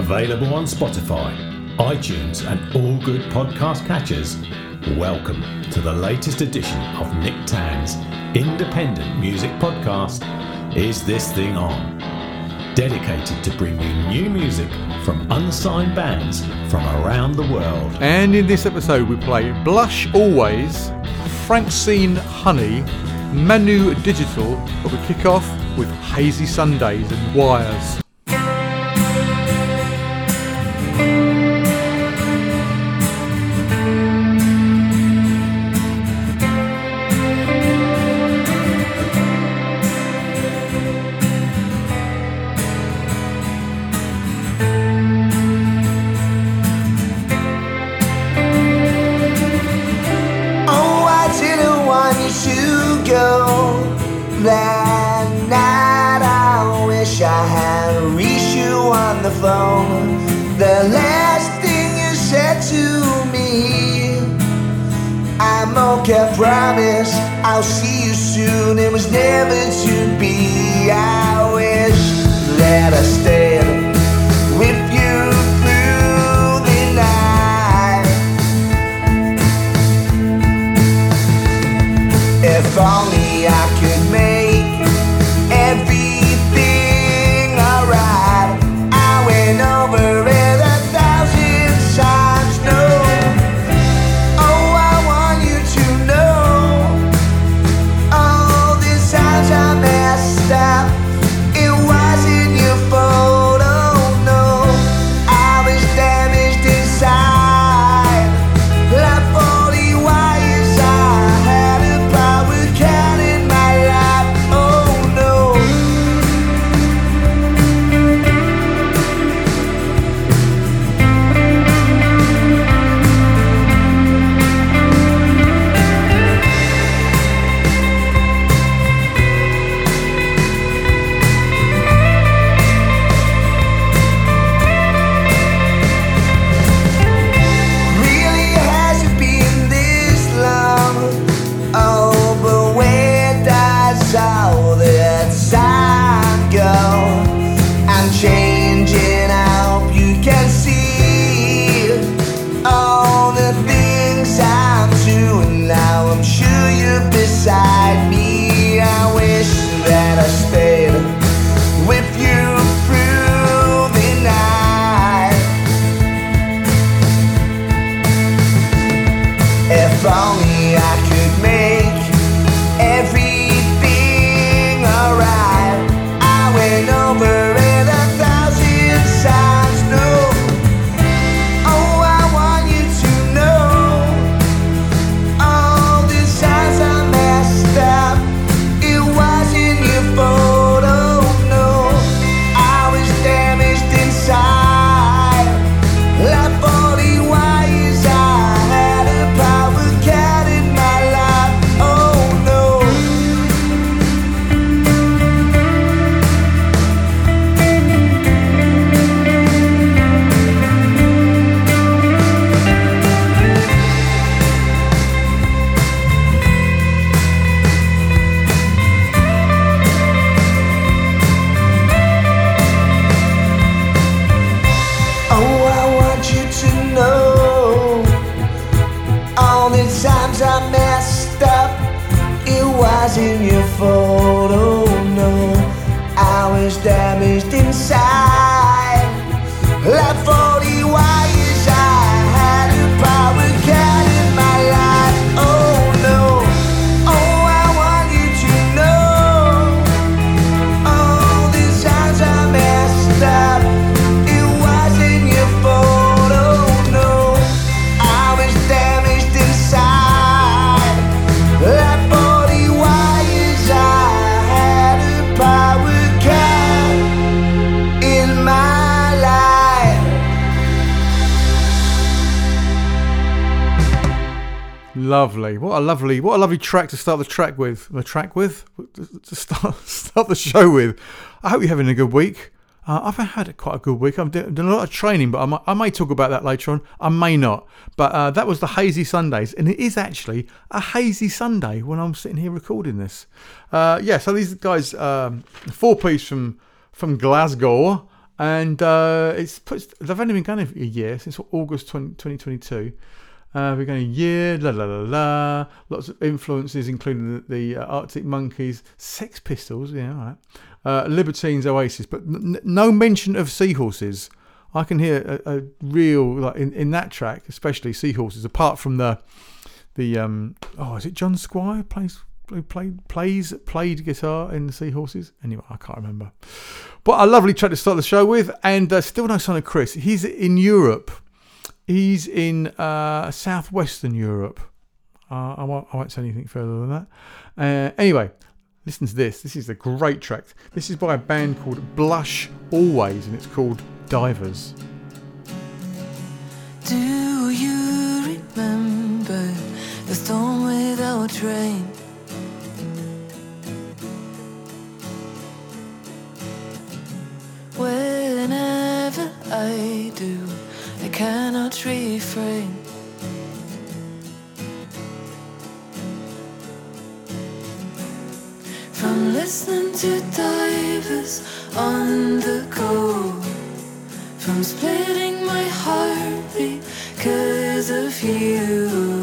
Available on Spotify, iTunes, and all good podcast catchers. Welcome to the latest edition of Nick Tan's independent music podcast, Is This Thing On? Dedicated to bringing new music from unsigned bands from around the world. And in this episode, we play Blush Always, Francine Honey, Manu Digital, but we kick off with Hazy Sundays and Wires. Never it Lovely. What a lovely, what a lovely track to start the track with. The track with to start start the show with. I hope you're having a good week. Uh, I've had quite a good week. I'm doing, a lot of training, but I might, I may talk about that later on. I may not. But uh, that was the Hazy Sundays, and it is actually a hazy Sunday when I'm sitting here recording this. Uh, yeah, so these guys, um, four piece from from Glasgow, and uh, it's put, they've only been going a year since August 20, 2022. Uh, we're going a year, la la la la. Lots of influences, including the, the uh, Arctic Monkeys, Sex Pistols, yeah, all right. Uh, Libertines, Oasis, but n- no mention of seahorses. I can hear a, a real like in, in that track, especially seahorses. Apart from the the um oh, is it John Squire plays who played plays played guitar in the Seahorses? Anyway, I can't remember. But a lovely track to start the show with, and uh, still no sign of Chris. He's in Europe. He's in uh, southwestern Europe. Uh, I, won't, I won't say anything further than that. Uh, anyway, listen to this. This is a great track. This is by a band called Blush Always, and it's called Divers. Do you remember the storm without rain? Whenever I do, cannot refrain. From listening to divers on the go. From splitting my heartbeat cause of you.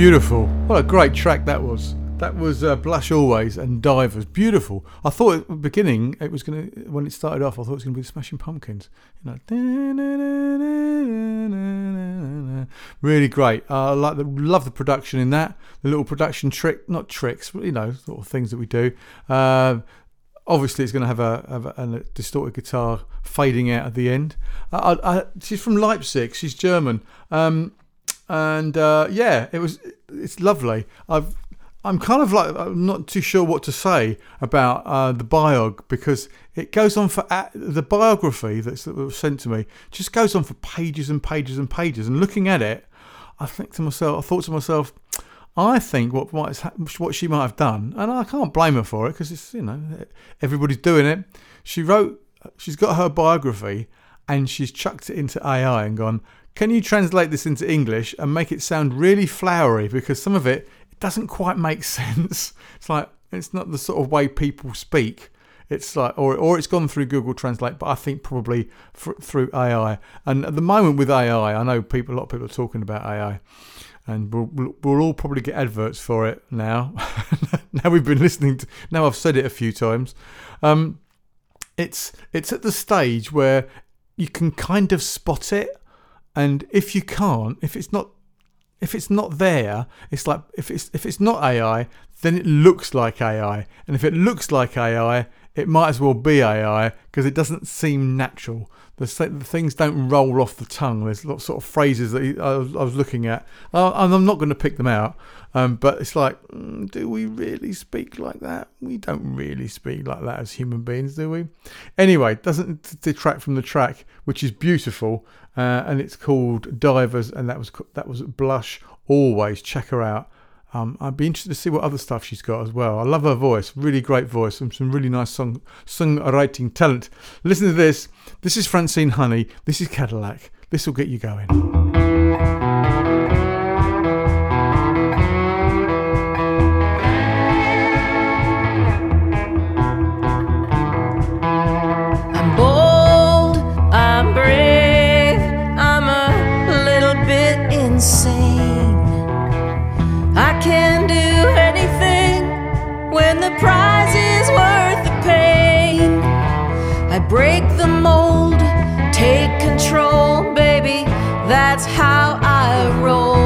Beautiful. What a great track that was. That was uh, Blush Always and Divers. Beautiful. I thought at the beginning it was going to, when it started off, I thought it was going to be the Smashing Pumpkins. You know, really great. Uh, I like the, love the production in that. The little production trick, not tricks, but you know, sort of things that we do. Uh, obviously, it's going to have a, have a, a distorted guitar fading out at the end. Uh, I, I, she's from Leipzig. She's German. Um, and uh, yeah, it was. It's lovely. I've. I'm kind of like I'm not too sure what to say about uh, the biog because it goes on for a the biography that's, that was sent to me just goes on for pages and pages and pages. And looking at it, I think to myself, I thought to myself, I think what might what she might have done, and I can't blame her for it because it's you know everybody's doing it. She wrote, she's got her biography, and she's chucked it into AI and gone, can you translate this into English and make it sound really flowery? Because some of it, it doesn't quite make sense. It's like it's not the sort of way people speak. It's like, or or it's gone through Google Translate, but I think probably through AI. And at the moment with AI, I know people, a lot of people are talking about AI, and we'll, we'll all probably get adverts for it now. now we've been listening to, now I've said it a few times. Um, it's it's at the stage where you can kind of spot it, and if you can't, if it's not if it's not there, it's like if it's if it's not AI, then it looks like AI, and if it looks like AI, it might as well be AI because it doesn't seem natural. The, the things don't roll off the tongue. There's lots sort of phrases that I was, I was looking at, uh, and I'm not going to pick them out. Um, but it's like, mm, do we really speak like that? We don't really speak like that as human beings, do we? Anyway, doesn't detract from the track, which is beautiful, uh, and it's called Divers, and that was that was Blush. Always check her out. Um, I'd be interested to see what other stuff she's got as well. I love her voice, really great voice, and some really nice song songwriting talent. Listen to this. This is Francine Honey. This is Cadillac. This will get you going. That's how I roll.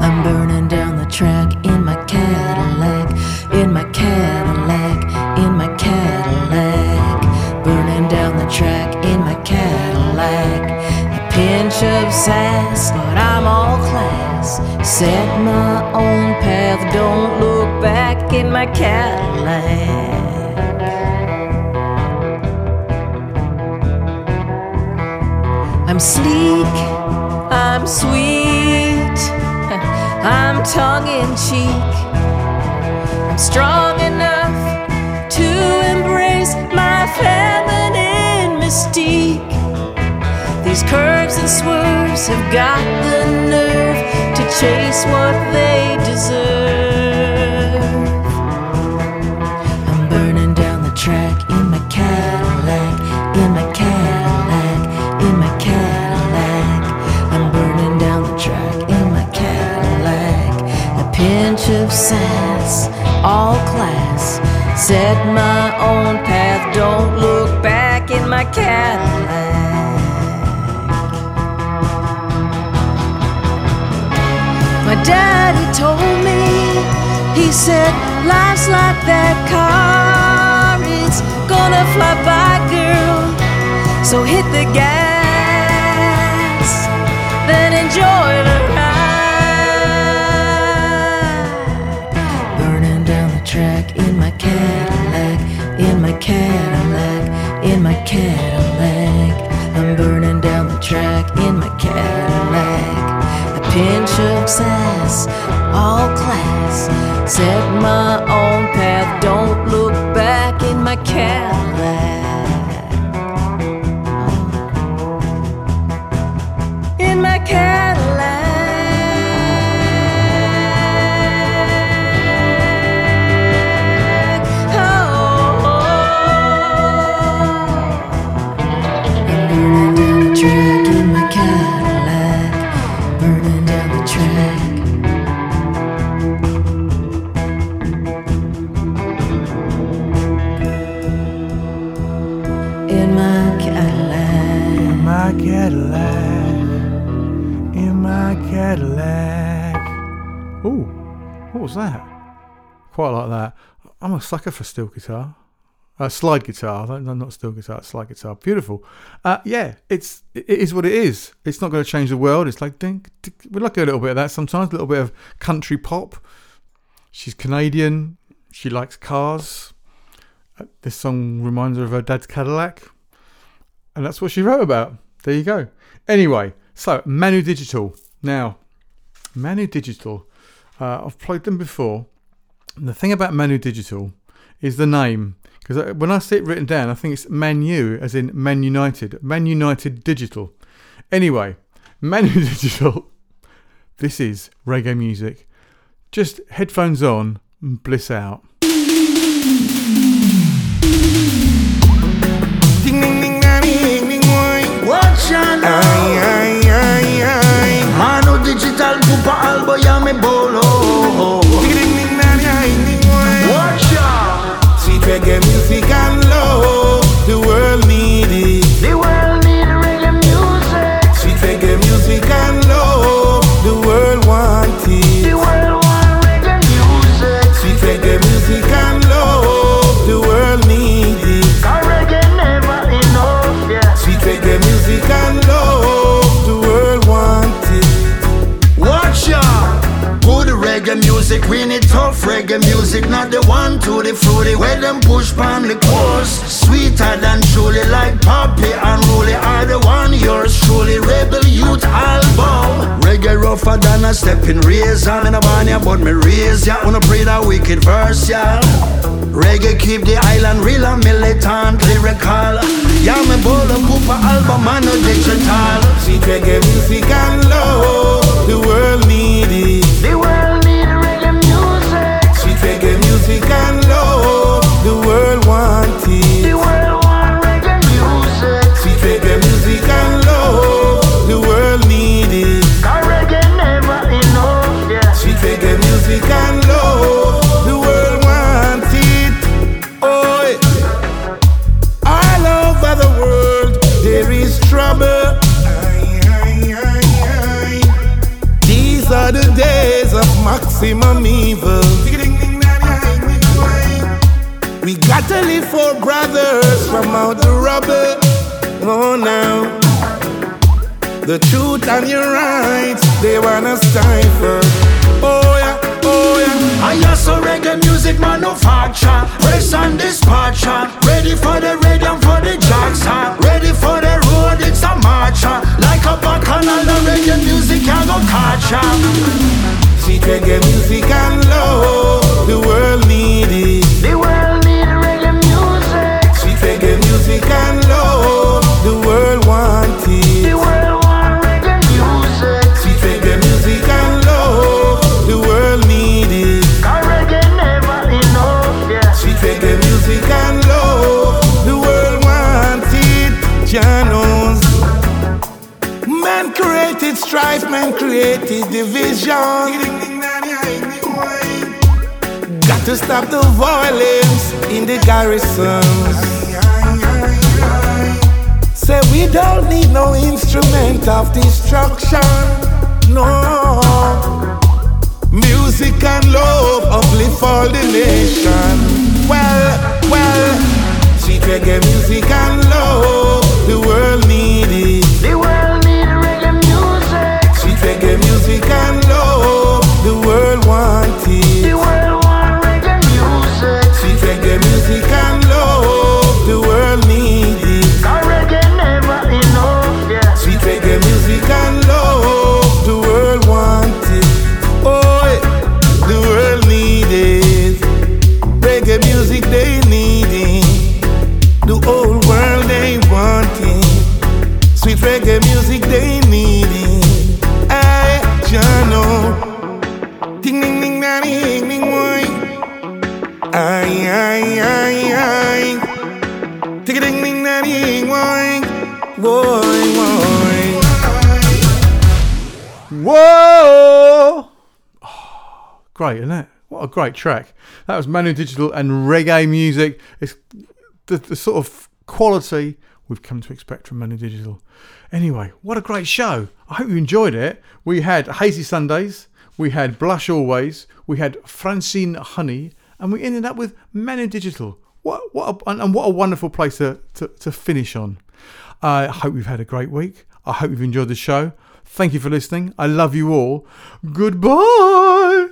I'm burning down the track in my Cadillac, in my Cadillac, in my Cadillac. Burning down the track in my Cadillac. A pinch of sass, but I'm all class. Set my own path, don't look back in my Cadillac. Sleek, I'm sweet, I'm tongue in cheek. I'm strong enough to embrace my feminine mystique. These curves and swerves have got the nerve to chase what they deserve. Of sass, all class. Set my own path, don't look back in my Cadillac. My daddy told me, he said, life's like that car, it's gonna fly by, girl. So hit the gas, then enjoy the Cadillac, in my Cadillac, in my Cadillac. I'm burning down the track in my Cadillac. A pinch of sass, all class. Set my own path, don't look back in my Cadillac. Cadillac, in my Cadillac. Ooh, what was that? Quite like that. I'm a sucker for steel guitar. Uh, slide guitar, no, no, not steel guitar, slide guitar. Beautiful. Uh, yeah, it's it is what it is. It's not going to change the world. It's like ding. we like a little bit of that sometimes. A little bit of country pop. She's Canadian. She likes cars. Uh, this song reminds her of her dad's Cadillac. And that's what she wrote about. There you go. Anyway, so Manu Digital. Now, Manu Digital, uh, I've played them before. And the thing about Manu Digital is the name Because when I see it written down, I think it's Manu, as in Man United. Man United Digital. Anyway, Manu Digital. This is reggae music. Just headphones on and bliss out. Watch. Ay ay ay ay. Mano digital pupa albo ya me bolo. Watch out. Sweet reggae music and Reggae rougher than a stepping razor. I'm in a banya, but me raise ya. Wanna pray that wicked verse, yeah. Reggae keep the island real and militant, lyrical. Yeah, me bowl a Cooper album and no digital. Sweet reggae music and love, the world need it. The world need reggae music. Sweet reggae music and love, the world want maximum evil. We got to live for brothers from out the rubble. Oh, now. The truth and your rights, they wanna stifle. Oh yeah, oh yeah. I hear so reggae music manufacture Press and dispatcher Ready for the radio for the jackson Ready for the road, it's a marcher Like a bacchanal, the reggae music can go catch Sweet reggae music and love, the world need it. The world need reggae music Sweet reggae music and love, the world want it. The world want reggae music Sweet reggae music and love, the world need it. Cause reggae never enough, yeah Sweet reggae music and love, the world want it. Janos. Man created strife, man created division. To stop the violence in the garrisons. Say we don't need no instrument of destruction. No. Music and love uplift all the nation. Well, well, sweet reggae music and love, the world need it. The world need reggae music Sweet reggae music and love, the world want it. And love, great track. That was Manu Digital and reggae music. It's the, the sort of quality we've come to expect from Manu Digital. Anyway, what a great show. I hope you enjoyed it. We had Hazy Sundays, we had Blush Always, we had Francine Honey, and we ended up with Manu Digital. What, what a, and what a wonderful place to, to, to finish on. I hope you've had a great week. I hope you've enjoyed the show. Thank you for listening. I love you all. Goodbye.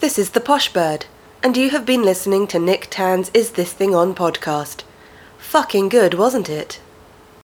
This is the Posh Bird, and you have been listening to Nick Tan's Is This Thing On podcast. Fucking good, wasn't it?